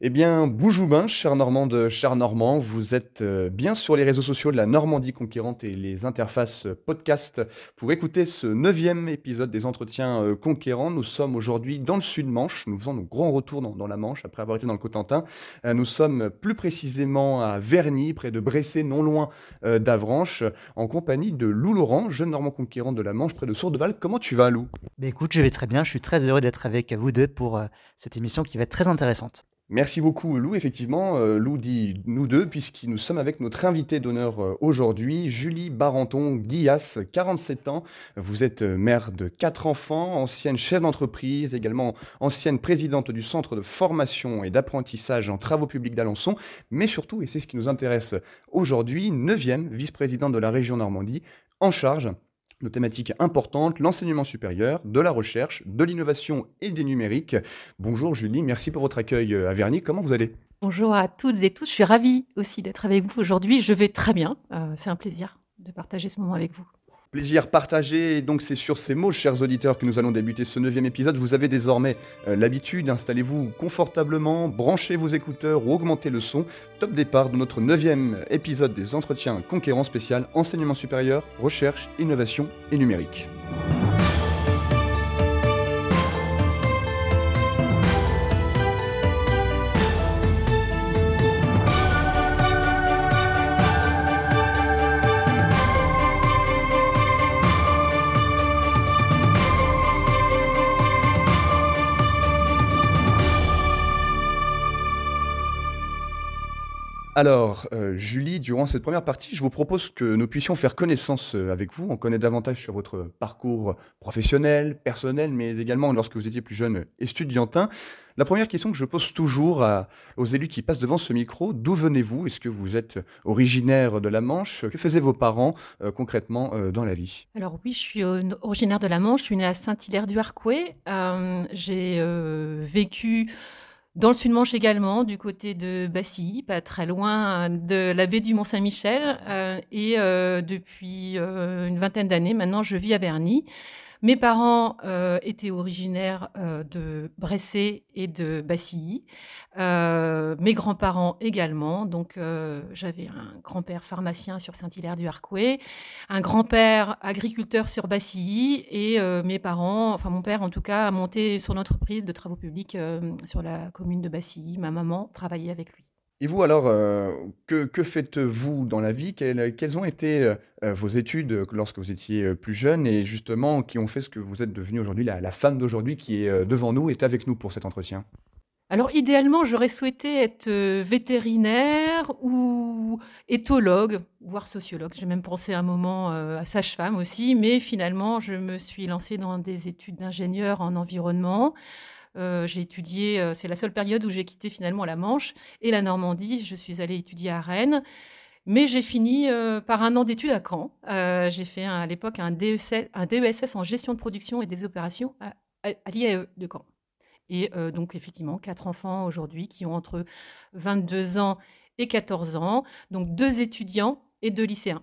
Eh bien, Boujoubin, cher Normande, cher Normand, vous êtes euh, bien sur les réseaux sociaux de la Normandie conquérante et les interfaces podcast pour écouter ce neuvième épisode des entretiens euh, conquérants. Nous sommes aujourd'hui dans le sud-Manche, nous faisons nos grands retours dans, dans, la Manche après avoir été dans le Cotentin. Euh, nous sommes plus précisément à Verny, près de Bressé, non loin d'Avranches, en compagnie de Lou Laurent, jeune Normand conquérant de la Manche, près de Sourdeval. Comment tu vas, Lou? Bah, Écoute, je vais très bien, je suis très heureux d'être avec vous deux pour cette émission qui va être très intéressante. Merci beaucoup Lou. Effectivement, euh, Lou dit nous deux puisque nous sommes avec notre invité d'honneur euh, aujourd'hui, Julie Barenton Guillas, 47 ans. Vous êtes euh, mère de quatre enfants, ancienne chef d'entreprise, également ancienne présidente du centre de formation et d'apprentissage en travaux publics d'Alençon, mais surtout, et c'est ce qui nous intéresse aujourd'hui, neuvième vice-présidente de la région Normandie, en charge nos thématiques importantes, l'enseignement supérieur, de la recherche, de l'innovation et du numérique. Bonjour Julie, merci pour votre accueil euh, à Verny. Comment vous allez? Bonjour à toutes et tous, je suis ravie aussi d'être avec vous aujourd'hui. Je vais très bien, euh, c'est un plaisir de partager ce moment avec vous. Plaisir partagé, donc c'est sur ces mots, chers auditeurs, que nous allons débuter ce neuvième épisode. Vous avez désormais euh, l'habitude, installez-vous confortablement, branchez vos écouteurs ou augmentez le son. Top départ de notre neuvième épisode des entretiens conquérants spécial enseignement supérieur, recherche, innovation et numérique. Alors, euh, Julie, durant cette première partie, je vous propose que nous puissions faire connaissance euh, avec vous. On connaît davantage sur votre parcours professionnel, personnel, mais également lorsque vous étiez plus jeune étudiantin. La première question que je pose toujours aux élus qui passent devant ce micro, d'où venez-vous? Est-ce que vous êtes originaire de la Manche? Que faisaient vos parents euh, concrètement dans la vie? Alors oui, je suis originaire de la Manche, je suis née à Saint-Hilaire-du-Harcouët. J'ai vécu dans le Sud-Manche également, du côté de Bassy, pas très loin de la baie du Mont-Saint-Michel. Euh, et euh, depuis euh, une vingtaine d'années, maintenant, je vis à Berny. Mes parents euh, étaient originaires euh, de Bressé et de Bassilly. Euh, mes grands-parents également. Donc, j'avais un grand-père pharmacien sur Saint-Hilaire-du-Harcouët, un grand-père agriculteur sur Bassilly, et mes parents, enfin mon père en tout cas, a monté son entreprise de travaux publics sur la commune de Bassilly. Ma maman travaillait avec lui. Et vous alors, euh, que, faites-vous dans la vie? Quelles, ont été euh, vos études lorsque vous étiez plus jeune et justement qui ont fait ce que vous êtes devenue aujourd'hui, la, femme d'aujourd'hui qui est devant nous, est avec nous pour cet entretien? Alors idéalement, j'aurais souhaité être vétérinaire ou éthologue, voire sociologue. J'ai même pensé un moment à sage-femme aussi, mais finalement, je me suis lancée dans des études d'ingénieur en environnement. Euh, j'ai étudié, euh, c'est la seule période où j'ai quitté finalement la Manche et la Normandie. Je suis allée étudier à Rennes. Mais j'ai fini euh, par un an d'études à Caen. j'ai fait à l'époque un, DESS, DESS en gestion de production et des opérations à, à, l'IAE de Caen. Et donc, effectivement, quatre enfants aujourd'hui qui ont entre 22 ans et 14 ans. Donc, deux étudiants et deux lycéens.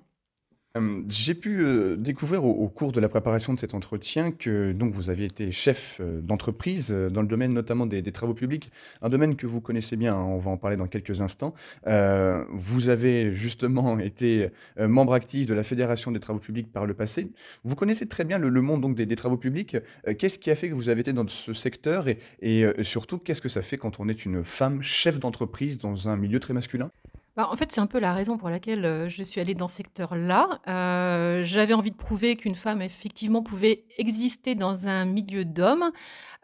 J'ai pu découvrir au, cours de la préparation de cet entretien que donc vous aviez été chef d'entreprise dans le domaine notamment des, travaux publics, un domaine que vous connaissez bien, hein, on va en parler dans quelques instants. vous avez justement été membre actif de la Fédération des travaux publics par le passé. Vous connaissez très bien le, monde donc des, travaux publics. qu'est-ce qui a fait que vous avez été dans ce secteur et surtout qu'est-ce que ça fait quand on est une femme chef d'entreprise dans un milieu très masculin? Bah, en fait, c'est un peu la raison pour laquelle euh, je suis allée dans ce secteur-là. Euh, j'avais envie de prouver qu'une femme, effectivement, pouvait exister dans un milieu d'hommes.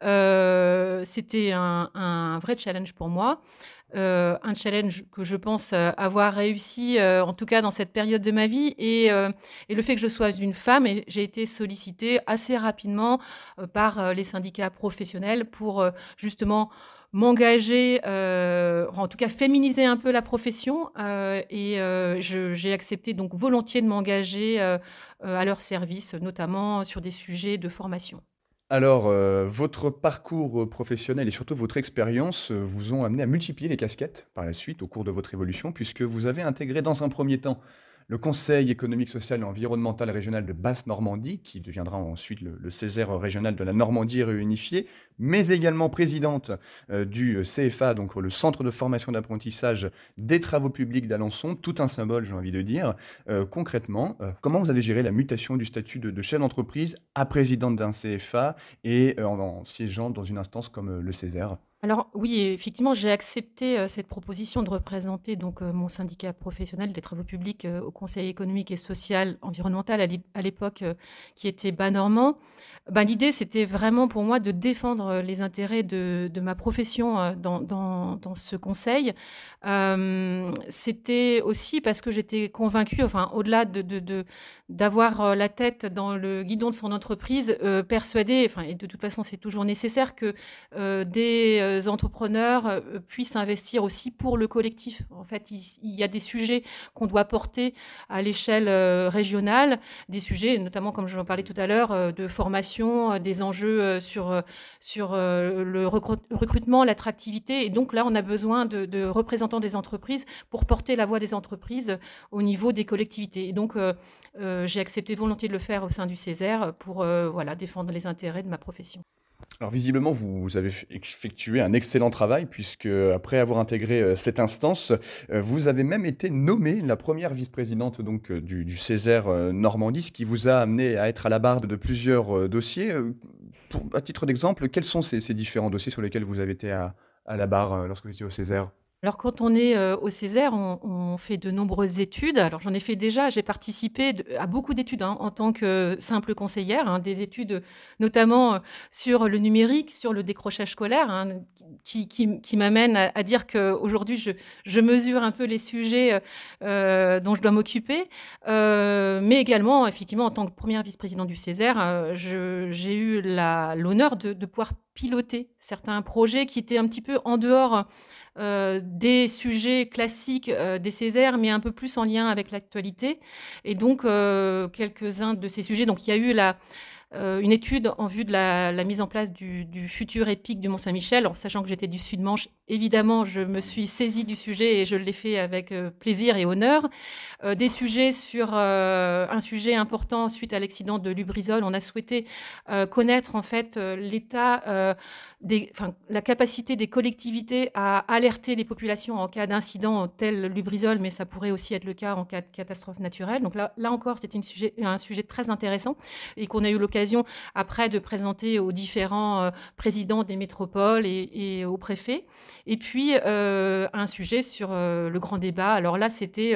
Euh, c'était un, vrai challenge pour moi. un challenge que je pense avoir réussi, en tout cas dans cette période de ma vie. Et, et le fait que je sois une femme, j'ai été sollicitée assez rapidement par les syndicats professionnels pour justement m'engager, euh, en tout cas féminiser un peu la profession. Euh, et euh, j'ai accepté donc volontiers de m'engager à leur service, notamment sur des sujets de formation. Alors, votre parcours professionnel et surtout votre expérience vous ont amené à multiplier les casquettes par la suite au cours de votre évolution, puisque vous avez intégré dans un premier temps le Conseil économique, social et environnemental régional de Basse-Normandie, qui deviendra ensuite le, Césaire régional de la Normandie réunifiée, mais également présidente euh, du CFA, donc le Centre de formation d'apprentissage des travaux publics d'Alençon, tout un symbole, j'ai envie de dire. Euh, concrètement, euh, comment vous avez géré la mutation du statut de, chef d'entreprise à présidente d'un CFA et en, en siégeant dans une instance comme le Césaire? Alors oui, effectivement, j'ai accepté euh, cette proposition de représenter donc euh, mon syndicat professionnel des travaux publics euh, au Conseil économique et social environnemental à l'époque qui était bas normand. Ben, l'idée, c'était vraiment pour moi de défendre les intérêts de, ma profession dans, ce conseil. c'était aussi parce que j'étais convaincue, enfin au-delà de, d'avoir la tête dans le guidon de son entreprise, persuadée, enfin et de toute façon c'est toujours nécessaire que des euh, entrepreneurs euh, puissent investir aussi pour le collectif. En fait, il, y a des sujets qu'on doit porter à l'échelle euh, régionale, des sujets, notamment comme je en parlais tout à l'heure, de formation, des enjeux sur, sur le recrutement, l'attractivité. Et donc là, on a besoin de, représentants des entreprises pour porter la voix des entreprises au niveau des collectivités. Et donc, j'ai accepté volontiers de le faire au sein du Césaire pour voilà, défendre les intérêts de ma profession. Alors visiblement, vous, avez effectué un excellent travail puisque après avoir intégré euh, cette instance, euh, vous avez même été nommée la première vice-présidente donc euh, du, Césaire Normandie, ce qui vous a amené à être à la barre de plusieurs dossiers. à titre d'exemple, quels sont ces, différents dossiers sur lesquels vous avez été à, à la barre lorsque vous étiez au Césaire? Alors quand on est euh, au Césaire, on, fait de nombreuses études. Alors j'en ai fait déjà, j'ai participé à beaucoup d'études hein, en tant que simple conseillère, hein, des études notamment euh, sur le numérique, sur le décrochage scolaire, hein, qui, qui, m'amènent à, dire qu'aujourd'hui je, je mesure un peu les sujets euh, dont je dois m'occuper, mais également effectivement en tant que première vice-présidente du Césaire, j'ai eu l'honneur de, de pouvoir piloter certains projets qui étaient un petit peu en dehors euh, des sujets classiques euh, des Césaires, mais un peu plus en lien avec l'actualité. Et donc, euh, quelques-uns de ces sujets. Donc, il y a eu la, une étude en vue de la, mise en place du, futur épique du Mont-Saint-Michel. En sachant que j'étais du Sud-Manche, évidemment, je me suis saisie du sujet et je l'ai fait avec euh, plaisir et honneur. Euh, des sujets sur un sujet important suite à l'accident de Lubrizol. On a souhaité connaître en fait l'état, la capacité des collectivités à alerter les populations en cas d'incident tel Lubrizol, mais ça pourrait aussi être le cas en cas de catastrophe naturelle. Donc là, là encore, c'était sujet, un sujet très intéressant et qu'on a eu l'occasion après de présenter aux différents euh, présidents des métropoles et, aux préfets. Et puis euh, un sujet sur euh, le grand débat. Alors là, c'était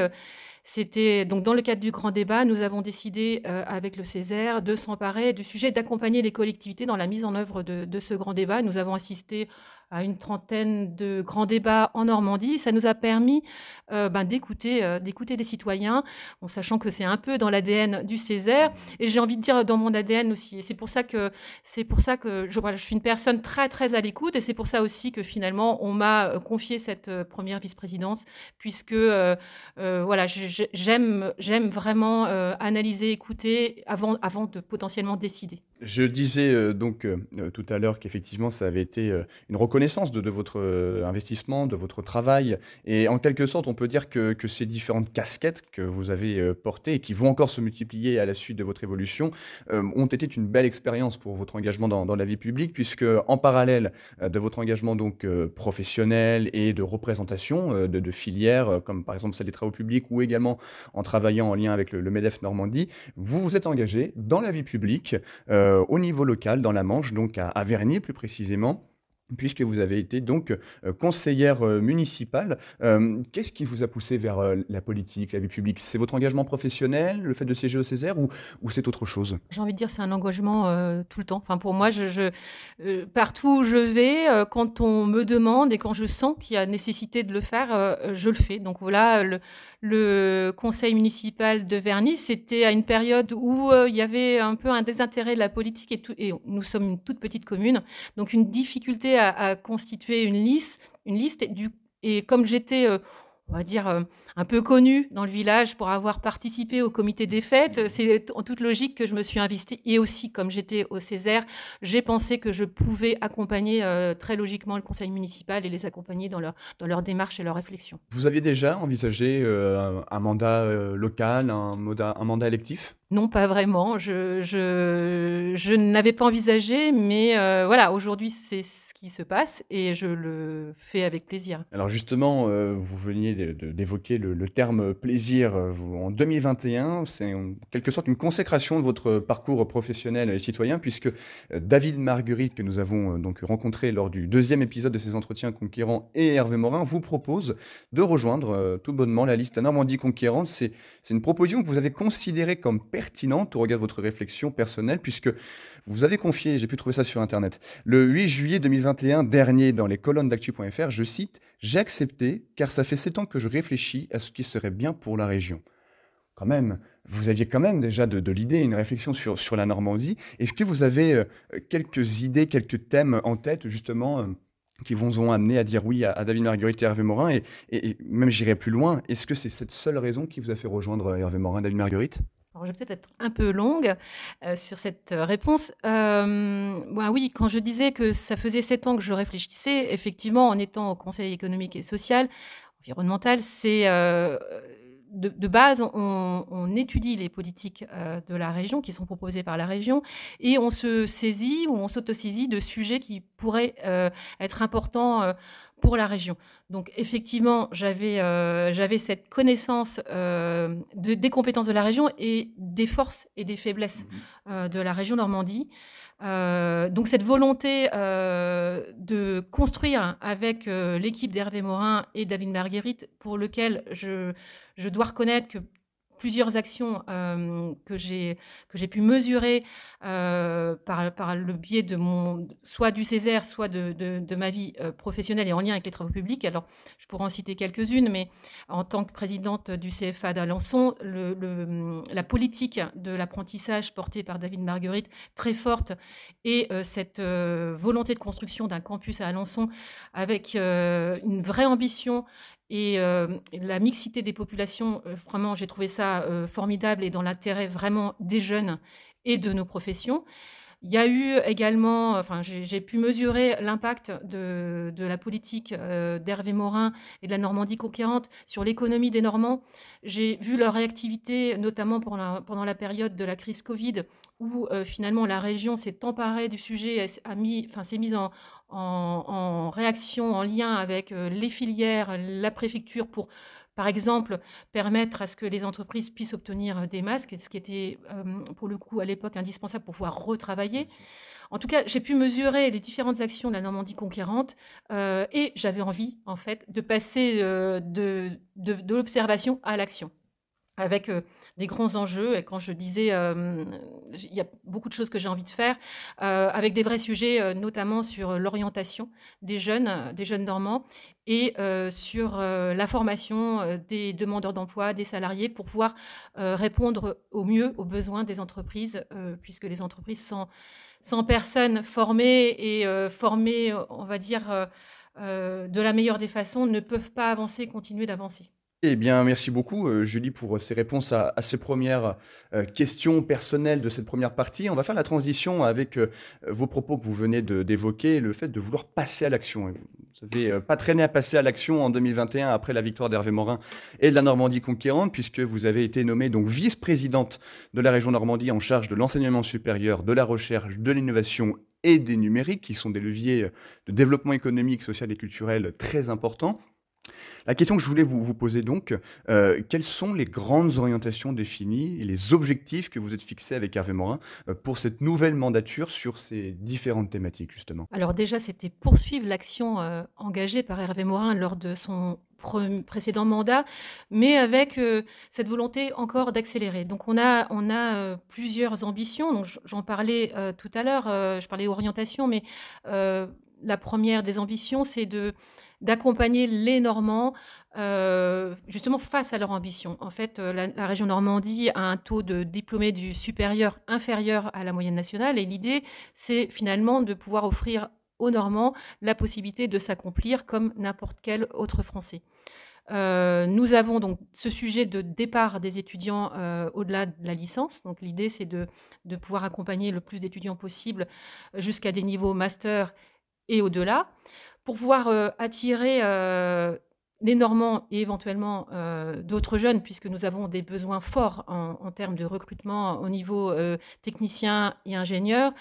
c'était donc dans le cadre du grand débat, nous avons décidé avec le Césaire de s'emparer du sujet d'accompagner les collectivités dans la mise en œuvre de, de, ce grand débat. Nous avons assisté à une trentaine de grands débats en Normandie. Ça nous a permis euh, ben, d'écouter, euh, d'écouter des citoyens, en sachant que c'est un peu dans l'ADN du Césaire. Et j'ai envie de dire dans mon ADN aussi. Et c'est pour ça que, je, suis une personne très, très à l'écoute. Et c'est pour ça aussi que finalement, on m'a euh, confié cette première vice-présidence, puisque voilà, j'aime, j'aime vraiment analyser, écouter avant, avant de potentiellement décider. Je disais donc tout à l'heure qu'effectivement, ça avait été une reconnaissance connaissance de, votre euh, investissement, de votre travail. Et en quelque sorte, on peut dire que, ces différentes casquettes que vous avez euh, portées et qui vont encore se multiplier à la suite de votre évolution euh, ont été une belle expérience pour votre engagement dans, la vie publique, puisque en parallèle de votre engagement donc professionnel et de représentation de, de, filières, comme par exemple celle des travaux publics, ou également en travaillant en lien avec le, MEDEF Normandie, vous vous êtes engagé dans la vie publique au niveau local, dans la Manche, donc à, à Vernier plus précisément puisque vous avez été donc euh, conseillère euh, municipale. Euh, qu'est-ce qui vous a poussé vers la politique, la vie publique? C'est votre engagement professionnel, le fait de siéger au Césaire ou, c'est autre chose? J'ai envie de dire c'est un engagement tout le temps. Enfin, pour moi, partout où je vais, quand on me demande et quand je sens qu'il y a nécessité de le faire, je le fais. Donc voilà, le, conseil municipal de Vernis, c'était à une période où il y avait un peu un désintérêt de la politique et nous sommes une toute petite commune, donc une difficulté à, constituer une liste, une liste et, comme j'étais, euh, on va dire, euh, un peu connu dans le village pour avoir participé au comité des fêtes. C'est en toute logique que je me suis investie. Et aussi, comme j'étais au Césaire, j'ai pensé que je pouvais accompagner euh, très logiquement le conseil municipal et les accompagner dans leur, dans leur démarche et leur réflexion. Vous aviez déjà envisagé euh, un mandat local, un mandat, un mandat électif? Non, pas vraiment. Je, je, je n'avais pas envisagé, mais euh, voilà, aujourd'hui, c'est ce qui se passe et je le fais avec plaisir. Alors justement, euh, vous veniez d'évoquer le, terme plaisir. en 2021, c'est en quelque sorte une consécration de votre parcours professionnel et citoyen, puisque euh, David Marguerite, que nous avons donc rencontré lors du deuxième épisode de ces entretiens conquérants, et Hervé Morin, vous propose de rejoindre tout bonnement la liste Normandie conquérante. C'est une proposition que vous avez considérée comme pertinente au regard de votre réflexion personnelle, puisque vous avez confié, j'ai pu trouver ça sur Internet, le 8 juillet 2021 dernier dans les colonnes d'actu.fr, je cite, J'ai accepté car ça fait sept ans que je réfléchis à ce qui serait bien pour la région. Quand même, vous aviez quand même déjà de, l'idée, une réflexion sur, sur la Normandie. Est-ce que vous avez euh, quelques idées, quelques thèmes en tête, justement euh, qui vous ont amené à dire oui à, David Marguerite et Hervé Morin et, même j'irai plus loin, est-ce que c'est cette seule raison qui vous a fait rejoindre Hervé Morin, David Marguerite? Alors, je vais peut-être être un peu longue euh, sur cette réponse. Euh, bah oui, quand je disais que ça faisait sept ans que je réfléchissais, effectivement, en étant au Conseil économique et social, environnemental, c'est euh, de, base, on, étudie les politiques euh, de la région qui sont proposées par la région et on se saisit ou on s'autosaisit de sujets qui pourraient euh, être importants euh, pour la région. Donc effectivement, j'avais j'avais cette connaissance de, des compétences de la région et des forces et des faiblesses mmh de la région Normandie. Euh, donc cette volonté euh, de construire avec euh, l'équipe d'Hervé Morin et David Marguerite, pour lequel je, je dois reconnaître que plusieurs actions euh, que j'ai que j'ai pu mesurer euh, par, le biais de mon soit du Césaire soit de, de, ma vie euh, professionnelle et en lien avec les travaux publics. Alors je pourrais en citer quelques-unes mais en tant que présidente du CFA d'Alençon le, la politique de l'apprentissage portée par David Marguerite très forte et cette volonté de construction d'un campus à Alençon avec une vraie ambition et euh, la mixité des populations, euh, vraiment, j'ai trouvé ça euh, formidable et dans l'intérêt vraiment des jeunes et de nos professions. Il y a eu également, enfin, j'ai pu mesurer l'impact de, la politique d'Hervé Morin et de la Normandie conquérante sur l'économie des Normands. J'ai vu leur réactivité, notamment pendant la période de la crise Covid, où finalement la région s'est emparée du sujet, a mis, enfin, s'est mise en, en, réaction, en lien avec euh, les filières, la préfecture, pour, par exemple, permettre à ce que les entreprises puissent obtenir euh, des masques, ce qui était, euh, pour le coup, à l'époque, indispensable pour pouvoir retravailler. En tout cas, j'ai pu mesurer les différentes actions de la Normandie conquérante et j'avais envie, en fait, de passer de, de l'observation à l'action avec euh, des grands enjeux. Et quand je disais, euh, il y a beaucoup de choses que j'ai envie de faire, euh, avec des vrais sujets, notamment sur l'orientation des jeunes, des jeunes normands, et sur la formation des demandeurs d'emploi, des salariés, pour pouvoir répondre au mieux aux besoins des entreprises, puisque les entreprises sans, sans personnes formées et formées, on va dire, de la meilleure des façons, ne peuvent pas avancer, continuer d'avancer. Eh bien, merci beaucoup, euh, Julie, pour ces réponses à, ces premières euh, questions personnelles de cette première partie. On va faire la transition avec euh, vos propos que vous venez d'évoquer, le fait de vouloir passer à l'action. Vous n'avez pas traîné à passer à l'action en 2021 après la victoire d'Hervé Morin et de la Normandie conquérante, puisque vous avez été nommée donc vice-présidente de la région Normandie en charge de l'enseignement supérieur, de la recherche, de l'innovation et des numériques, qui sont des leviers de développement économique, social et culturel très importants. La question que je voulais vous, poser donc, euh, quelles sont les grandes orientations définies et les objectifs que vous êtes fixés avec Hervé Morin euh, pour cette nouvelle mandature sur ces différentes thématiques justement? Alors déjà, c'était poursuivre l'action euh, engagée par Hervé Morin lors de son précédent mandat, mais avec cette volonté encore d'accélérer. Donc on a, on a plusieurs ambitions. J'en parlais tout à l'heure, je parlais orientation, mais la première des ambitions, c'est de d'accompagner les Normands euh, justement face à leur ambition. En fait, euh, la, région Normandie a un taux de diplômés du supérieur inférieur à la moyenne nationale et l'idée, c'est finalement de pouvoir offrir aux Normands la possibilité de s'accomplir comme n'importe quel autre Français. nous avons donc ce sujet de départ des étudiants au-delà de la licence. Donc l'idée, c'est de, de, pouvoir accompagner le plus d'étudiants possible jusqu'à des niveaux master et au-delà, pour pouvoir attirer les Normands et éventuellement euh, d'autres jeunes, puisque nous avons des besoins forts en, termes de recrutement au niveau euh, technicien et ingénieur.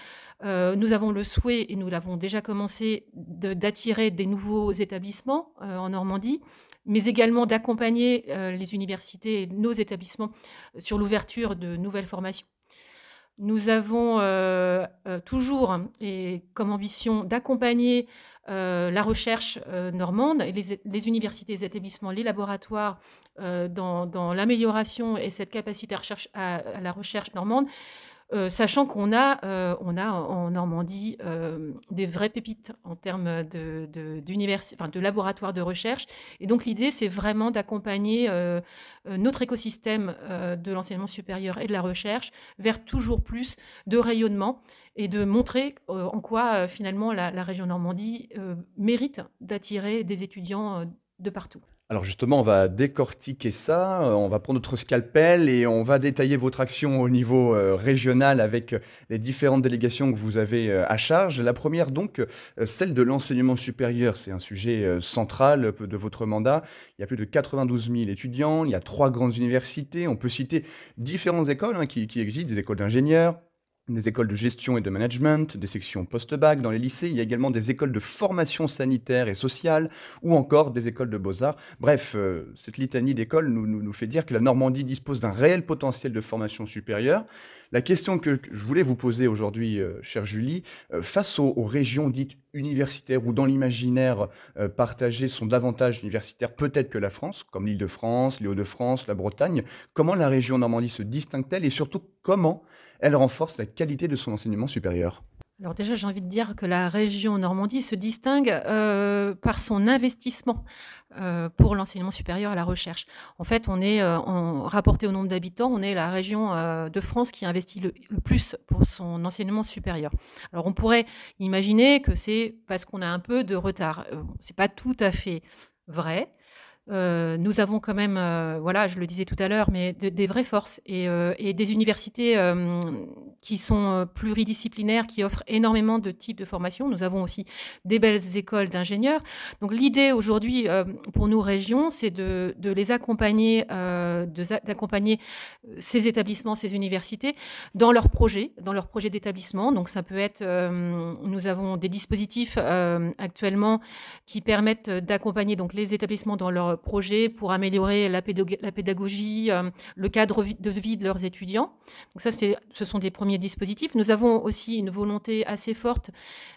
Euh, nous avons le souhait, et nous l'avons déjà commencé, d'attirer des nouveaux établissements en Normandie, mais également d'accompagner les universités et nos établissements sur l'ouverture de nouvelles formations. Nous avons toujours et comme ambition d'accompagner euh, la recherche euh, normande, et les, universités, les établissements, les laboratoires euh, dans, l'amélioration et cette capacité à la recherche normande. Sachant qu'on a, on a en Normandie des vraies pépites en termes de, de laboratoires de recherche. Et donc l'idée, c'est vraiment d'accompagner notre écosystème de l'enseignement supérieur et de la recherche vers toujours plus de rayonnement et de montrer euh, en quoi euh, finalement la, région Normandie euh, mérite d'attirer des étudiants de partout. Alors justement, on va décortiquer ça, on va prendre notre scalpel et on va détailler votre action au niveau régional avec les différentes délégations que vous avez à charge. La première donc, celle de l'enseignement supérieur, c'est un sujet central de votre mandat. Il y a plus de 92 000 étudiants, il y a trois grandes universités, on peut citer différentes écoles hein, qui existent, des écoles d'ingénieurs, des écoles de gestion et de management, des sections post-bac dans les lycées, il y a également des écoles de formation sanitaire et sociale, ou encore des écoles de beaux-arts. Bref, euh, cette litanie d'écoles nous, nous, fait dire que la Normandie dispose d'un réel potentiel de formation supérieure. La question que je voulais vous poser aujourd'hui, euh, chère Julie, euh, face aux, régions dites universitaires ou dans l'imaginaire partagé sont davantage universitaires peut-être que la France, comme l'Île-de-France, les Hauts-de-France, la Bretagne, comment la région Normandie se distingue-t-elle et surtout comment elle renforce la qualité de son enseignement supérieur. Alors déjà, j'ai envie de dire que la région Normandie se distingue euh, par son investissement euh, pour l'enseignement supérieur à la recherche. En fait, on est, euh, rapporté au nombre d'habitants, on est la région de France qui investit le, le, plus pour son enseignement supérieur. Alors on pourrait imaginer que c'est parce qu'on a un peu de retard. c'est pas tout à fait vrai. Euh, nous avons quand même, euh, voilà, je le disais tout à l'heure, mais des vraies forces et, euh, des universités qui sont pluridisciplinaires, qui offrent énormément de types de formations. Nous avons aussi des belles écoles d'ingénieurs. Donc l'idée aujourd'hui pour nous régions, c'est de, les accompagner, d'accompagner ces établissements, ces universités dans leurs projets, dans leurs projets d'établissement. Donc ça peut être, nous avons des dispositifs actuellement qui permettent d'accompagner donc les établissements dans leur projet pour améliorer la, pédagogie, euh, le cadre de vie de leurs étudiants. Donc ça, ce sont des premiers dispositifs. Nous avons aussi une volonté assez forte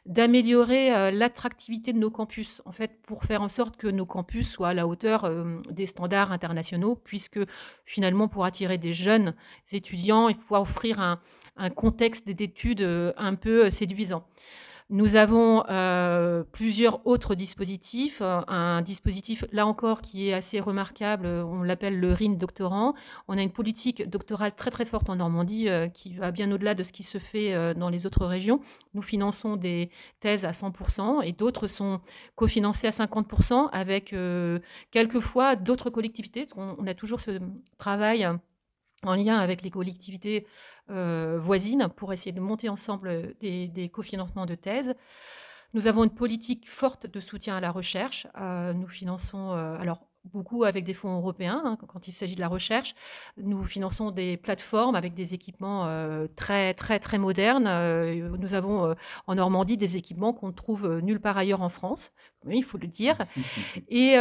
d'améliorer euh, l'attractivité de nos campus, en fait, pour faire en sorte que nos campus soient à la hauteur euh, des standards internationaux, puisque finalement, pour attirer des jeunes étudiants et pouvoir offrir un contexte d'études un peu séduisant. Nous avons euh, plusieurs autres dispositifs. Un dispositif, là encore, qui est assez remarquable, on l'appelle le RIN doctorant. On a une politique doctorale très très forte en Normandie euh, qui va bien au-delà de ce qui se fait euh, dans les autres régions. Nous finançons des thèses à 100% et d'autres sont cofinancées à 50% avec quelquefois d'autres collectivités. on, a toujours ce travail en lien avec les collectivités euh, voisines pour essayer de monter ensemble des, cofinancements de thèses. Nous avons une politique forte de soutien à la recherche. Euh, nous finançons, euh, alors beaucoup avec des fonds européens hein, quand il s'agit de la recherche. Nous finançons des plateformes avec des équipements très très très modernes. nous avons en Normandie des équipements qu'on ne trouve nulle part ailleurs en France, il faut le dire. et,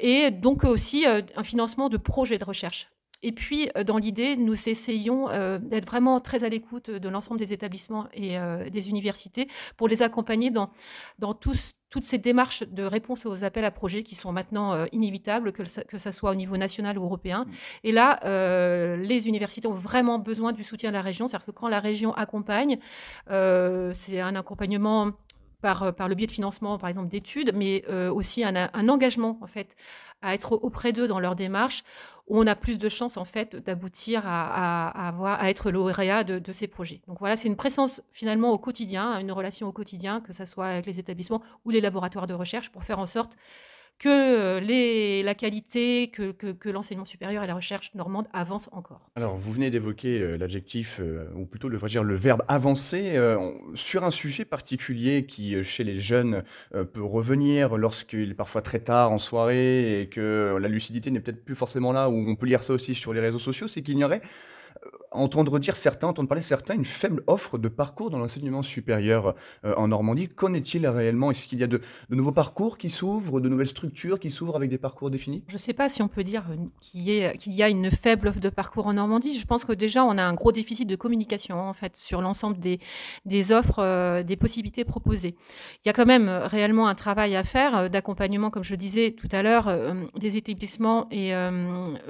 et donc aussi un financement de projets de recherche et puis, euh, dans l'idée, nous essayons euh, d'être vraiment très à l'écoute de l'ensemble des établissements et euh, des universités pour les accompagner dans, dans tous, toutes ces démarches de réponse aux appels à projets qui sont maintenant inévitables, que, ça, que ça soit au niveau national ou européen. Mmh. Et là, les universités ont vraiment besoin du soutien de la région. C'est-à-dire que quand la région accompagne, c'est un accompagnement par, par le biais de financement, par exemple, d'études, mais aussi un, engagement, en fait, à être auprès d'eux dans leur démarche, on a plus de chances en fait d'aboutir à être lauréat de, de, ces projets. Donc voilà, c'est une présence finalement au quotidien, une relation au quotidien, que ce soit avec les établissements ou les laboratoires de recherche, pour faire en sorte que les, la qualité, que, que, l'enseignement supérieur et la recherche normande avancent encore. Alors, vous venez d'évoquer l'adjectif, ou plutôt le, dire, le verbe avancer, sur un sujet particulier qui, chez les jeunes, peut revenir lorsqu'il est parfois très tard en soirée et que la lucidité n'est peut-être plus forcément là, où on peut lire ça aussi sur les réseaux sociaux, c'est qu'il y aurait entendre dire certains, entendre parler certains, une faible offre de parcours dans l'enseignement supérieur euh, en Normandie. Qu'en est-il réellement? Est-ce qu'il y a de, nouveaux parcours qui s'ouvrent, de nouvelles structures qui s'ouvrent avec des parcours définis? Je ne sais pas si on peut dire euh, qu'il y, a une faible offre de parcours en Normandie. Je pense que déjà, on a un gros déficit de communication, en fait, sur l'ensemble des, offres, euh, des possibilités proposées. Il y a quand même réellement un travail à faire d'accompagnement, comme je disais tout à l'heure, des établissements et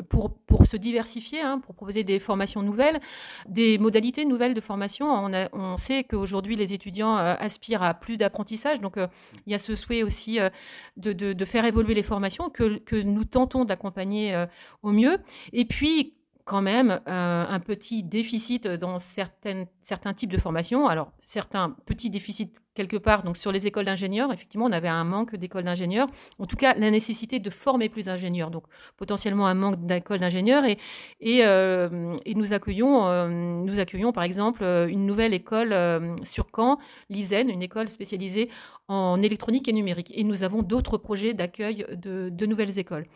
pour, pour se diversifier, hein, pour proposer des formations nouvelles des modalités nouvelles de formation. On, sait qu'aujourd'hui, les étudiants euh, aspirent à plus d'apprentissage. Donc, euh, il y a ce souhait aussi euh, de, faire évoluer les formations que, que nous tentons d'accompagner au mieux. Et puis, quand même un petit déficit dans certaines, certains types de formations. Alors, certains petits déficits quelque part, donc sur les écoles d'ingénieurs, effectivement, on avait un manque d'écoles d'ingénieurs. En tout cas, la nécessité de former plus d'ingénieurs. Donc, potentiellement un manque d'écoles d'ingénieurs. Et, et, euh, nous, accueillons, euh, nous accueillons, par exemple, une nouvelle école euh, sur Caen, l'ISEN, une école spécialisée en électronique et numérique. Et nous avons d'autres projets d'accueil de, de nouvelles écoles.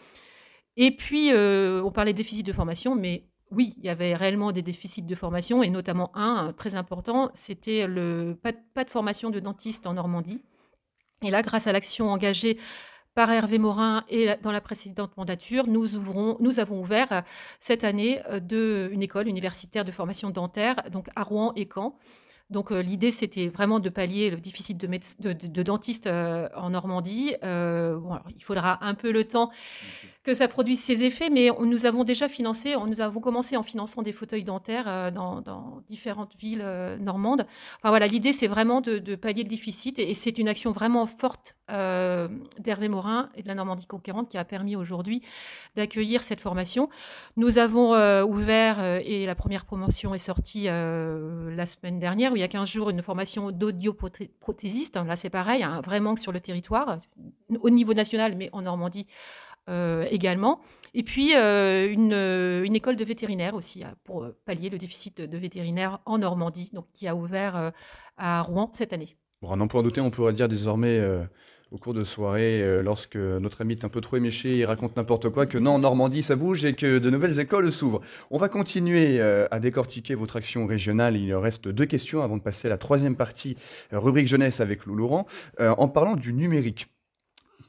Et puis, euh, on parlait déficit de formation, mais oui, il y avait réellement des déficits de formation, et notamment un euh, très important, c'était le pas, de formation de dentiste en Normandie. Et là, grâce à l'action engagée par Hervé Morin et dans la précédente mandature, nous, avons ouvert euh, cette année une école universitaire de formation dentaire, donc à Rouen et Caen. Donc l'idée, c'était vraiment de pallier le déficit de, de, dentistes en Normandie. il faudra un peu le temps que ça produise ses effets, mais nous avons déjà financé, nous avons commencé en finançant des fauteuils dentaires euh, dans, différentes villes euh, normandes. Enfin voilà, l'idée c'est vraiment de, pallier le déficit et, c'est une action vraiment forte euh, d'Hervé Morin et de la Normandie conquérante qui a permis aujourd'hui d'accueillir cette formation. Nous avons ouvert et la première promotion est sortie la semaine dernière, où il y a 15 jours, une formation d'audioprothésiste. Là c'est pareil, un vrai manque sur le territoire, au niveau national, mais en Normandie euh, également. Et puis euh, euh, une, école de vétérinaire aussi pour pallier le déficit de vétérinaires en Normandie, donc qui a ouvert à Rouen cette année. Bon, un emploi douter, on pourrait dire désormais au cours de soirée, lorsque notre ami est un peu trop éméché, il raconte n'importe quoi, que non, en Normandie, ça bouge et que de nouvelles écoles s'ouvrent. On va continuer à décortiquer votre action régionale. Il reste deux questions avant de passer à la troisième partie, rubrique jeunesse avec Lou Laurent, en parlant du numérique.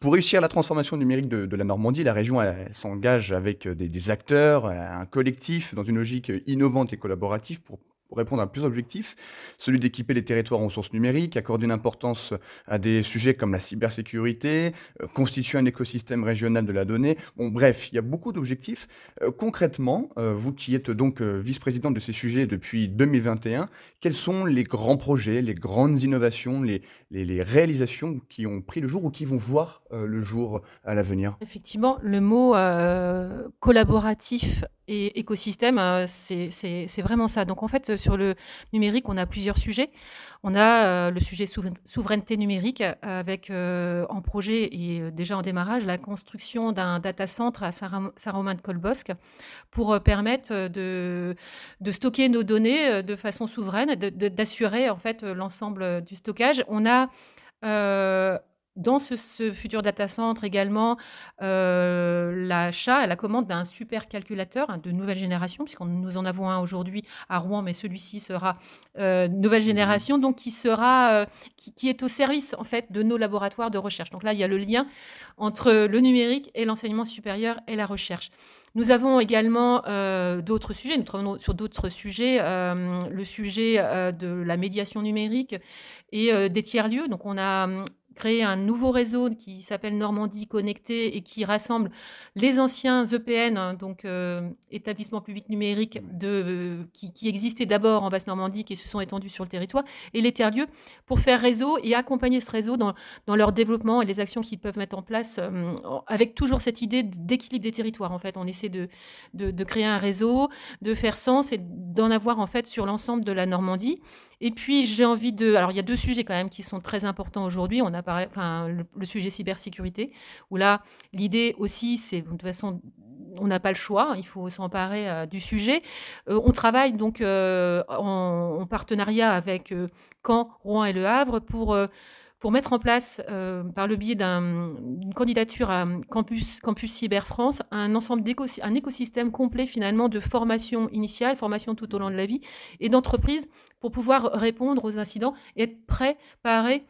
Pour réussir la transformation numérique de, la Normandie, la région s'engage avec des, des, acteurs, un collectif, dans une logique innovante et collaborative pour répondre à plusieurs objectifs, celui d'équiper les territoires en ressources numériques, accorder une importance à des sujets comme la cybersécurité, euh, constituer un écosystème régional de la donnée. Bon, bref, il y a beaucoup d'objectifs. Euh, concrètement, euh, vous qui êtes donc vice-présidente de ces sujets depuis 2021, quels sont les grands projets, les grandes innovations, les, les, réalisations qui ont pris le jour ou qui vont voir le jour à l'avenir? Effectivement, le mot collaboratif et écosystème, euh, c'est vraiment ça. Donc en fait, sur le numérique, on a plusieurs sujets. On a euh, le sujet souveraineté numérique euh, avec en projet et déjà en démarrage la construction d'un data center à Saint-Romain-de-Colbosque pour permettre de, de, stocker nos données de façon souveraine, d'assurer en fait l'ensemble du stockage. On a dans ce, futur data center également, euh, l'achat, la commande d'un super calculateur hein, de nouvelle génération, puisqu'on nous en avons un aujourd'hui à Rouen, mais celui-ci sera euh, nouvelle mmh génération, donc qui sera, euh, qui, est au service en fait de nos laboratoires de recherche. Donc là, il y a le lien entre le numérique et l'enseignement supérieur et la recherche. Nous avons également d'autres sujets, nous travaillons sur d'autres sujets, le sujet de la médiation numérique et des tiers-lieux. Donc on a créé un nouveau réseau qui s'appelle Normandie Connectée et qui rassemble les anciens EPN, hein, donc euh, établissements publics numériques de, euh, qui, existaient d'abord en Basse-Normandie, qui se sont étendus sur le territoire, et les tiers-lieux pour faire réseau et accompagner ce réseau dans, dans, leur développement et les actions qu'ils peuvent mettre en place, euh, avec toujours cette idée d'équilibre des territoires. En fait, on essaie de, de, de créer un réseau, de faire sens et d'en avoir en fait sur l'ensemble de la Normandie. Et puis j'ai envie de, alors il y a deux sujets quand même qui sont très importants aujourd'hui. On a parlé, enfin le, sujet cybersécurité, où là l'idée aussi c'est de toute façon on n'a pas le choix, il faut s'emparer euh, du sujet. Euh, on travaille donc euh, en, partenariat avec Caen, Rouen et Le Havre pour pour mettre en place, par le biais d'une candidature à Campus, Campus Cyber France, un ensemble écosystème complet finalement de formation initiale, formation tout au long de la vie et d'entreprise pour pouvoir répondre aux incidents et être préparé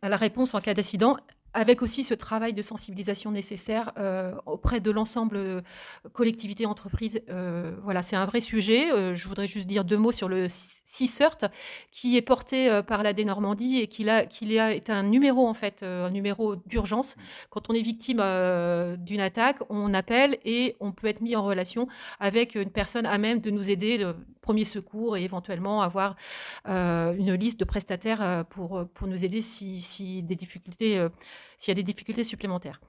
à la réponse en cas d'incident avec aussi ce travail de sensibilisation nécessaire euh, auprès de l'ensemble euh, collectivités, entreprises. Euh, voilà, c'est un vrai sujet. je voudrais juste dire deux mots sur le CISERT, qui est porté par la Normandie et qui, qui est un numéro, en fait, un numéro d'urgence. Quand on est victime d'une attaque, on appelle et on peut être mis en relation avec une personne à même de nous aider, de premier secours et éventuellement avoir une liste de prestataires pour, pour nous aider si, si des difficultés s'il y a des difficultés supplémentaires.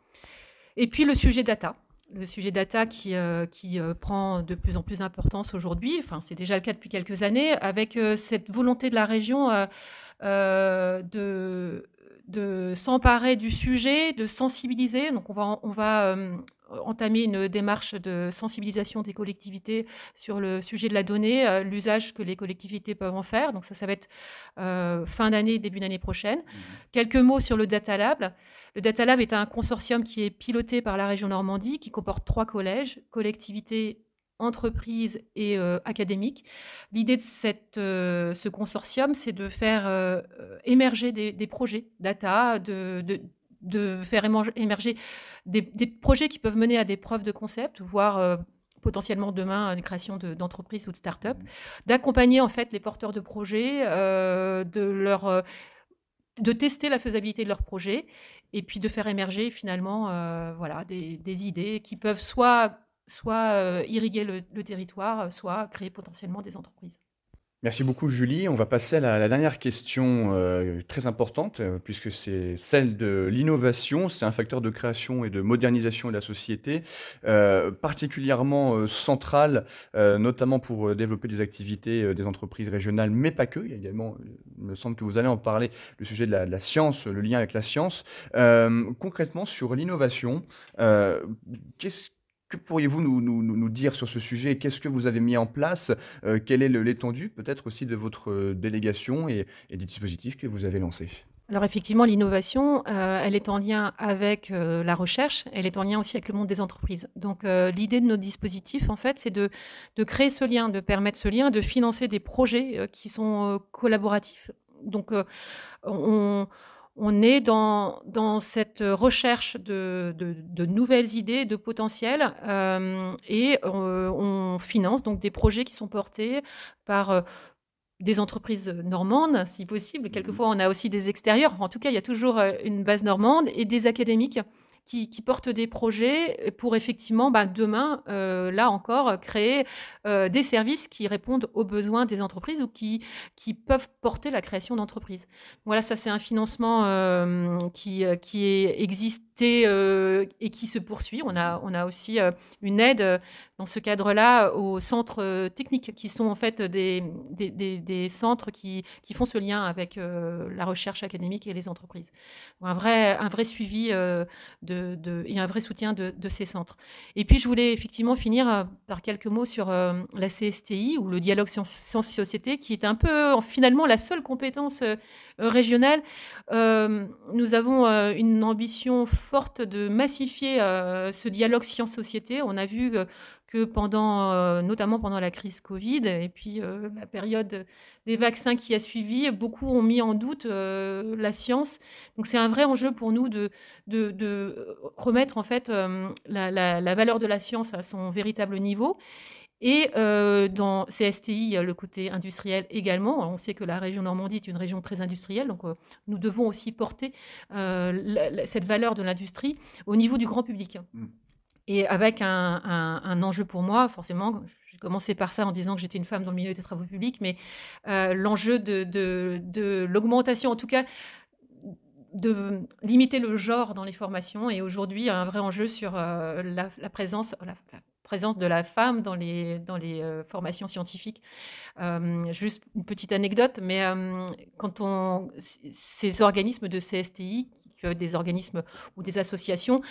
Et puis le sujet data. Le sujet data qui, euh, qui euh, prend de plus en plus d'importance aujourd'hui, enfin c'est déjà le cas depuis quelques années, avec euh, cette volonté de la région de, de s'emparer du sujet, de sensibiliser. Donc on va, on va entamer une démarche de sensibilisation des collectivités sur le sujet de la donnée, euh, l'usage que les collectivités peuvent en faire. Donc ça, ça va être euh, fin d'année, début d'année prochaine. Mmh. Quelques mots sur le Data Lab. Le Data Lab est un consortium qui est piloté par la région Normandie, qui comporte trois collèges, collectivités entreprises et euh, académiques. L'idée de cette, ce consortium, c'est de faire émerger des, des, projets data, de, de, de faire émerger des, projets qui peuvent mener à des preuves de concept, voire euh, potentiellement demain une création d'entreprises ou de start-up, mmh. d'accompagner en fait les porteurs de projets, euh, de leur euh, de tester la faisabilité de leur projet et puis de faire émerger finalement voilà des, idées qui peuvent soit soit irriguer le territoire, soit créer potentiellement des entreprises. Merci beaucoup Julie. On va passer à la, dernière question euh, très importante, euh, puisque c'est celle de l'innovation. C'est un facteur de création et de modernisation de la société, euh, particulièrement central, notamment pour développer des activités des entreprises régionales, mais pas que. Il y a également, il me semble que vous allez en parler, le sujet de la, de la science, le lien avec la science. concrètement, sur l'innovation, qu'est-ce que pourriez-vous nous, dire sur ce sujet? Qu'est-ce que vous avez mis en place? Euh, Quelle est l'étendue peut-être aussi de votre euh, délégation et, des dispositifs que vous avez lancés? Alors effectivement, l'innovation, euh, elle est en lien avec la recherche, elle est en lien aussi avec le monde des entreprises. Donc l'idée de nos dispositifs, en fait, c'est de, de, créer ce lien, de permettre ce lien, de financer des projets qui sont collaboratifs. Donc on on est dans, dans cette recherche de, nouvelles idées, de potentiel, euh, et euh, on finance donc des projets qui sont portés par euh, des entreprises normandes, si possible. Mmh Quelquefois, on a aussi des extérieurs. En tout cas, il y a toujours une base normande et des académiques qui, portent des projets pour effectivement, bah, demain, euh, là encore, créer euh, des services qui répondent aux besoins des entreprises ou qui, peuvent porter la création d'entreprises. Voilà, ça c'est un financement euh, qui, est existé et qui se poursuit. On a, on a aussi une aide dans ce cadre-là aux centres techniques qui sont en fait des, des, centres qui, qui, font ce lien avec la recherche académique et les entreprises. Un vrai, un vrai suivi de de, et un vrai soutien de, ces centres. Et puis, je voulais effectivement finir euh, par quelques mots sur euh, la CSTI, ou le dialogue science-société, qui est un peu finalement la seule compétence euh, régionale. nous avons une ambition de massifier ce dialogue science-société. On a vu que pendant, euh, notamment pendant la crise Covid et puis euh, la période des vaccins qui a suivi, beaucoup ont mis en doute euh, la science. Donc c'est un vrai enjeu pour nous de, remettre en fait la, valeur de la science à son véritable niveau. Et dans CSTI, le côté industriel également. On sait que la région Normandie est une région très industrielle, donc nous devons aussi porter cette valeur de l'industrie au niveau du grand public. Mmh. Et avec un, enjeu pour moi, forcément, j'ai commencé par ça en disant que j'étais une femme dans le milieu des travaux publics, mais euh, l'enjeu de, de, l'augmentation, en tout cas, de limiter le genre dans les formations. Et aujourd'hui, un vrai enjeu sur euh, la, présence, présence de la femme dans les, dans les formations scientifiques. juste une petite anecdote, mais quand on. Ces organismes de CSTI, des organismes ou des associations.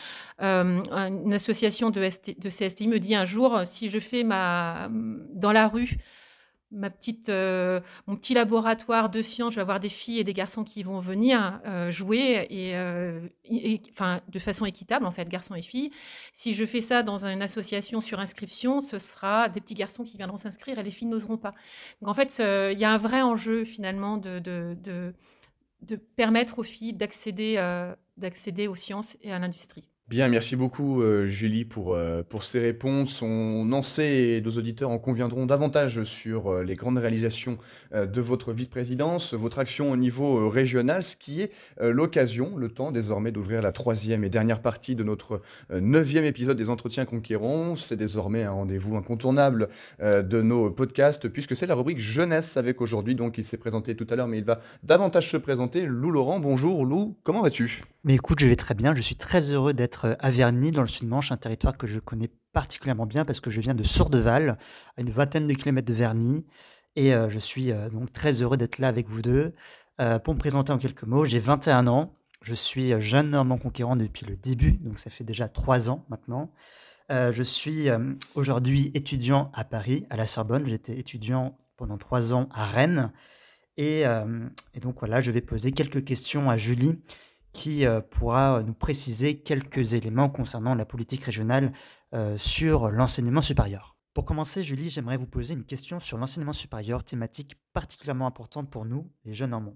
une association de, de, CSTI me dit un jour, si je fais ma, dans la rue ma petite, euh, mon petit laboratoire de sciences, je vais avoir des filles et des garçons qui vont venir euh, jouer euh, et, enfin, de façon équitable, en fait, garçons et filles. Si je fais ça dans une association sur inscription, ce sera des petits garçons qui viendront s'inscrire et les filles n'oseront pas. Donc, en fait, il y a un vrai enjeu, finalement, de, de, de, de permettre aux filles d'accéder d'accéder aux sciences et à l'industrie. Bien, merci beaucoup euh, Julie pour, euh, pour ces réponses. On en sait et nos auditeurs en conviendront davantage sur euh, les grandes réalisations de votre vice-présidence, votre action au niveau régional, ce qui est l'occasion, le temps désormais d'ouvrir la troisième et dernière partie de notre neuvième épisode des Entretiens Conquérants. C'est désormais un rendez-vous incontournable de nos podcasts puisque c'est la rubrique jeunesse avec aujourd'hui. Donc il s'est présenté tout à l'heure, mais il va davantage se présenter. Lou Laurent, bonjour Lou, comment vas-tu? Mais écoute, je vais très bien. Je suis très heureux d'être à Verny, dans le Sud-Manche, un territoire que je connais particulièrement bien parce que je viens de Sourdeval, à une vingtaine de kilomètres de Verny. Et euh, je suis euh, donc très heureux d'être là avec vous deux. Euh, pour me présenter en quelques mots, j'ai 21 ans. Je suis jeune normand conquérant depuis le début, donc ça fait déjà trois ans maintenant. je suis aujourd'hui étudiant à Paris, à la Sorbonne. J'étais étudiant pendant trois ans à Rennes. Et, donc voilà, je vais poser quelques questions à Julie qui euh, pourra nous préciser quelques éléments concernant la politique régionale euh, sur l'enseignement supérieur. Pour commencer, Julie, j'aimerais vous poser une question sur l'enseignement supérieur, thématique particulièrement importante pour nous, les jeunes Normands.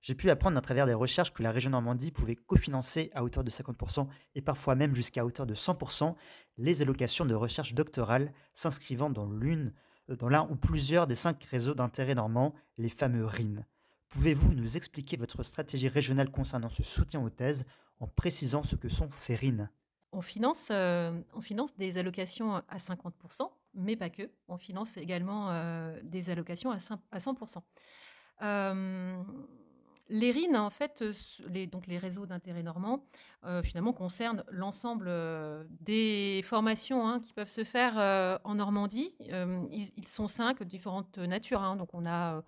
J'ai pu apprendre à travers des recherches que la région Normandie pouvait cofinancer à hauteur de 50% et parfois même jusqu'à hauteur de 100% les allocations de recherche doctorale s'inscrivant dans l'un ou plusieurs des cinq réseaux d'intérêt normands, les fameux RIN. Pouvez-vous nous expliquer votre stratégie régionale concernant ce soutien aux thèses en précisant ce que sont ces RIN? On finance, euh, on finance des allocations à 50%, mais pas que. On finance également euh, des allocations à, 100%. Euh, les RIN, en fait, les, donc les réseaux d'intérêt normand, finalement concernent l'ensemble des formations hein, qui peuvent se faire en Normandie. Ils, sont cinq, différentes natures. Hein. donc on a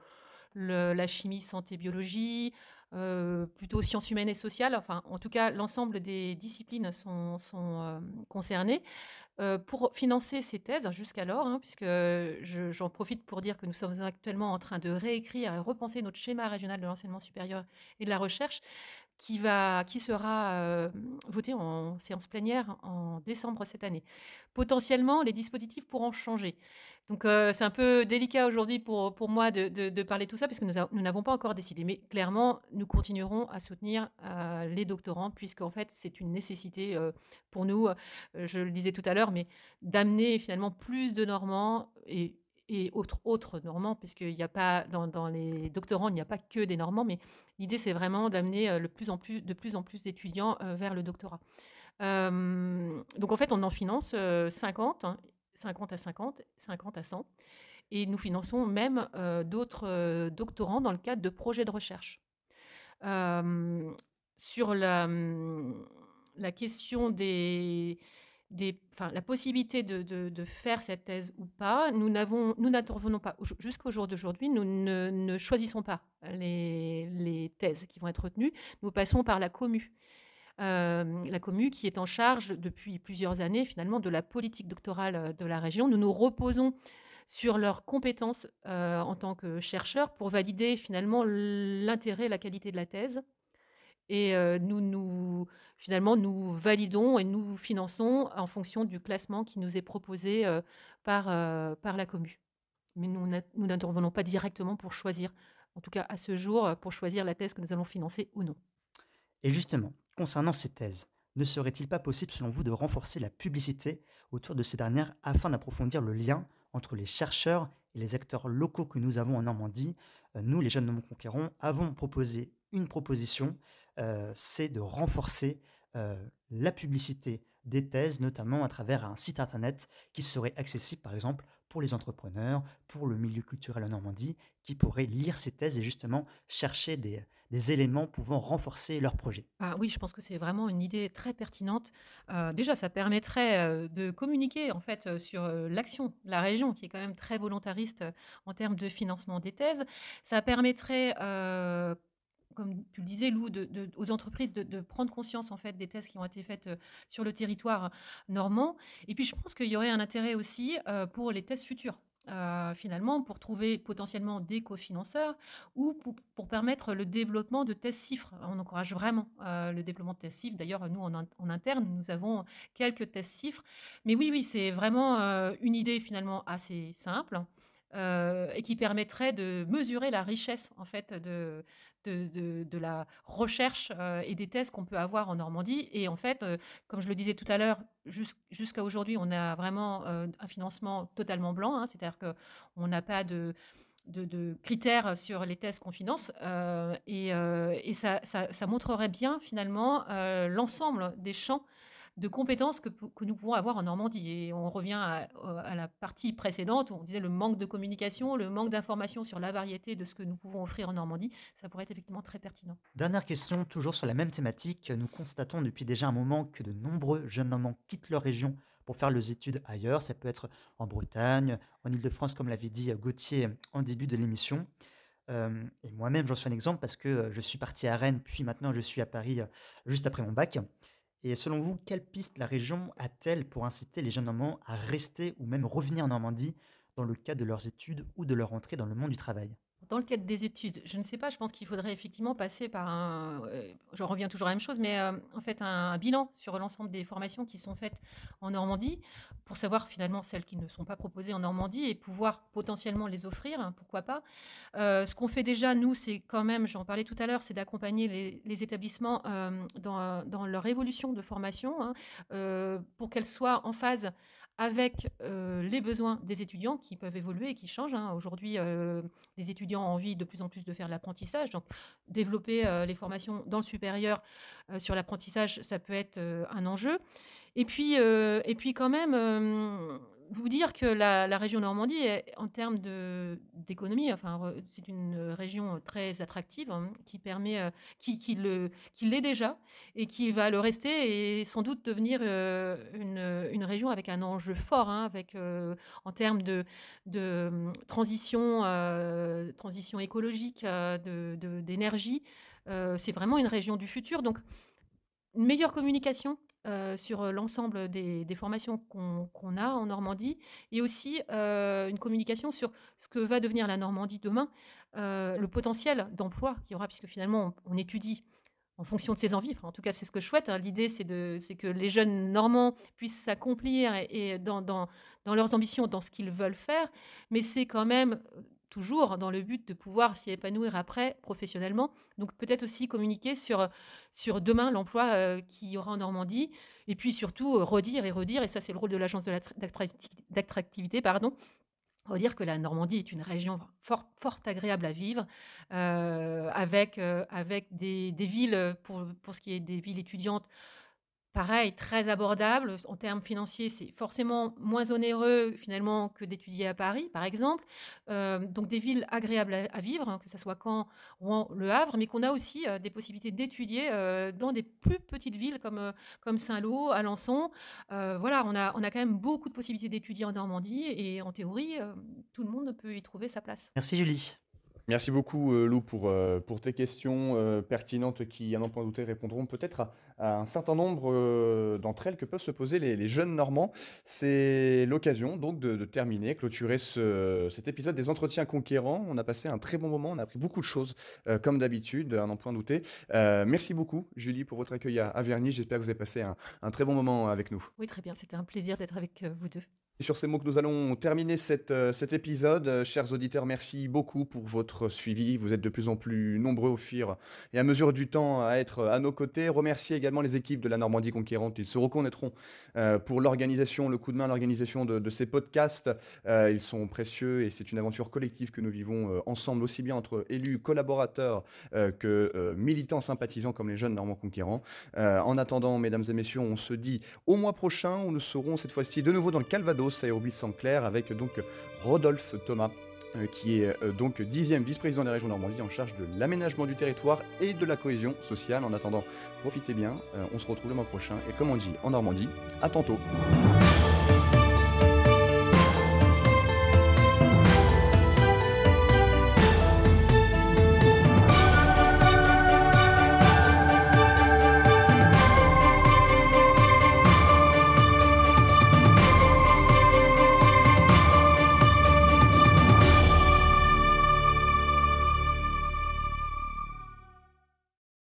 la chimie, santé, biologie, euh, plutôt sciences humaines et sociales. Enfin, en tout cas, l'ensemble des disciplines sont, euh, concernées. Pour financer ces thèses, jusqu'alors, hein, puisque j'en profite pour dire que nous sommes actuellement en train de réécrire et repenser notre schéma régional de l'enseignement supérieur et de la recherche, qui, va, qui sera voté en séance plénière en décembre cette année. Potentiellement, les dispositifs pourront changer. Donc, c'est un peu délicat aujourd'hui pour, pour moi de, de, parler de tout ça, puisque nous n'avons pas encore décidé. Mais clairement, nous continuerons à soutenir les doctorants, puisqu'en fait, c'est une nécessité pour nous, je le disais tout à l'heure, mais d'amener finalement plus de Normands et autres, Normands, puisqu'il n'y a pas, dans, les doctorants, il n'y a pas que des Normands, mais l'idée, c'est vraiment d'amener euh, plus plus, de plus en plus d'étudiants euh, vers le doctorat. Euh, donc, en fait, on en finance 50, 50 hein, à 50, 50 à 100, et nous finançons même d'autres doctorants dans le cadre de projets de recherche. sur la question des la possibilité de, faire cette thèse ou pas, nous n'intervenons pas. Jusqu'au jour d'aujourd'hui, nous ne, choisissons pas les, thèses qui vont être retenues. Nous passons par la commu. Euh, la commu qui est en charge depuis plusieurs années finalement de la politique doctorale de la région. Nous nous reposons sur leurs compétences euh, en tant que chercheurs pour valider finalement l'intérêt la qualité de la thèse et nous, nous, finalement, nous validons et nous finançons en fonction du classement qui nous est proposé par, par la commu. Mais nous n'intervenons pas directement pour choisir, en tout cas à ce jour, pour choisir la thèse que nous allons financer ou non. Et justement, concernant ces thèses, ne serait-il pas possible, selon vous, de renforcer la publicité autour de ces dernières afin d'approfondir le lien entre les chercheurs et les acteurs locaux que nous avons en Normandie? Nous, les jeunes de conquérants, avons proposé une proposition euh, c'est de renforcer euh, la publicité des thèses, notamment à travers un site internet qui serait accessible par exemple pour les entrepreneurs, pour le milieu culturel en Normandie, qui pourraient lire ces thèses et justement chercher des, éléments pouvant renforcer leur projet ah Oui, je pense que c'est vraiment une idée très pertinente. Euh, déjà, ça permettrait euh, de communiquer en fait sur l'action de la région, qui est quand même très volontariste en termes de financement des thèses. Ça permettrait comme tu le disais, Lou, de, aux entreprises de, prendre conscience en fait des thèses qui ont été faites sur le territoire normand. Et puis, je pense qu'il y aurait un intérêt aussi pour les thèses futures. Euh, finalement, pour trouver potentiellement des cofinanceurs ou pour, permettre le développement de tests CIFRE. On encourage vraiment euh, le développement de tests CIFRE. D'ailleurs, nous, en, interne, nous avons quelques tests CIFRE. Mais oui, oui, c'est vraiment euh, une idée finalement assez simple. Euh, et qui permettrait de mesurer la richesse en fait de, de, de, la recherche euh, et des thèses qu'on peut avoir en Normandie. Et en fait, euh, comme je le disais tout à l'heure, jusqu'à aujourd'hui, on a vraiment un financement totalement blanc, hein, c'est-à-dire qu'on n'a pas de de, critères sur les thèses qu'on finance et, et ça, ça, ça, montrerait bien finalement l'ensemble des champs de compétences que, nous pouvons avoir en Normandie. Et on revient à, la partie précédente où on disait le manque de communication, le manque d'information sur la variété de ce que nous pouvons offrir en Normandie. Ça pourrait être effectivement très pertinent. Dernière question, toujours sur la même thématique. Nous constatons depuis déjà un moment que de nombreux jeunes Normands quittent leur région pour faire leurs études ailleurs. Ça peut être en Bretagne, en Ile-de-France, comme l'avait dit Gauthier en début de l'émission. Euh, et moi-même, j'en suis un exemple parce que je suis parti à Rennes, puis maintenant je suis à Paris euh, juste après mon bac. Et selon vous, quelle piste la région a-t-elle pour inciter les jeunes Normands à rester ou même revenir en Normandie dans le cadre de leurs études ou de leur entrée dans le monde du travail? Dans le cadre des études, je ne sais pas, je pense qu'il faudrait effectivement passer par un, euh, je reviens toujours à la même chose, mais euh, en fait un, bilan sur l'ensemble des formations qui sont faites en Normandie pour savoir finalement celles qui ne sont pas proposées en Normandie et pouvoir potentiellement les offrir, hein, pourquoi pas. Euh, ce qu'on fait déjà, nous, c'est quand même, j'en parlais tout à l'heure, c'est d'accompagner les, établissements dans, dans, leur évolution de formation hein, pour qu'elles soient en phase avec euh, les besoins des étudiants qui peuvent évoluer et qui changent. Hein. Aujourd'hui, euh, les étudiants ont envie de plus en plus de faire de l'apprentissage. Donc, développer euh, les formations dans le supérieur sur l'apprentissage, ça peut être un enjeu. Et puis, et puis quand même, vous dire que la, région Normandie, en termes d'économie, enfin, c'est une région très attractive hein, qui permet, euh, qui, qui l'est déjà et qui va le rester et sans doute devenir euh, une, région avec un enjeu fort, hein, avec euh, en termes de, de transition, transition écologique, d'énergie. c'est vraiment une région du futur. Donc, une meilleure communication euh, sur l'ensemble des, formations qu'on a en Normandie et aussi euh, une communication sur ce que va devenir la Normandie demain, euh, le potentiel d'emploi qu'il y aura, puisque finalement on, étudie en fonction de ses envies. en tout cas, c'est ce que je souhaite. Hein. L'idée, c'est que les jeunes normands puissent s'accomplir et, dans, dans, leurs ambitions, dans ce qu'ils veulent faire. Mais c'est quand même toujours dans le but de pouvoir s'y épanouir après professionnellement. Donc peut-être aussi communiquer sur, sur demain l'emploi euh, qu'il y aura en Normandie, et puis surtout euh, redire et redire, et ça c'est le rôle de l'agence d'attractivité, pardon, redire que la Normandie est une région fort, fort agréable à vivre, euh, avec, avec des, des, villes, pour, pour ce qui est des villes étudiantes, pareil, très abordable. En termes financiers, c'est forcément moins onéreux finalement que d'étudier à Paris, par exemple. Euh, donc des villes agréables à, vivre, hein, que ce soit Caen, Rouen, Le Havre, mais qu'on a aussi euh, des possibilités d'étudier euh, dans des plus petites villes comme, comme Saint-Lô, Alençon. voilà, on a, on a quand même beaucoup de possibilités d'étudier en Normandie et en théorie, tout le monde peut y trouver sa place. Merci Julie. Merci beaucoup euh, Lou pour, euh, pour tes questions euh, pertinentes qui, à n'en point douter, répondront peut-être à, un certain nombre d'entre elles que peuvent se poser les, jeunes Normands. C'est l'occasion donc de, terminer, clôturer ce, cet épisode des entretiens conquérants. On a passé un très bon moment, on a appris beaucoup de choses comme d'habitude, à n'en point douter. merci beaucoup Julie pour votre accueil à, à. J'espère que vous avez passé un très bon moment avec nous. Oui, très bien. C'était un plaisir d'être avec vous deux. Sur ces mots que nous allons terminer euh, cet épisode. Euh, chers auditeurs, merci beaucoup pour votre suivi. Vous êtes de plus en plus nombreux au fur et à mesure du temps à être à nos côtés. Remercier également les équipes de la Normandie conquérante. Ils se reconnaîtront euh, pour l'organisation, le coup de main, l'organisation de, de, ces podcasts. ils sont précieux et c'est une aventure collective que nous vivons ensemble, aussi bien entre élus, collaborateurs que militants sympathisants comme les jeunes Normands conquérants. en attendant, mesdames et messieurs, on se dit au mois prochain où nous serons cette fois-ci de nouveau dans le Calvados à Hérouville-Saint-Clair avec donc Rodolphe Thomas euh, qui est euh, donc dixième vice-président des régions Normandie en charge de l'aménagement du territoire et de la cohésion sociale. En attendant, profitez bien, on se retrouve le mois prochain et comme on dit en Normandie, à tantôt.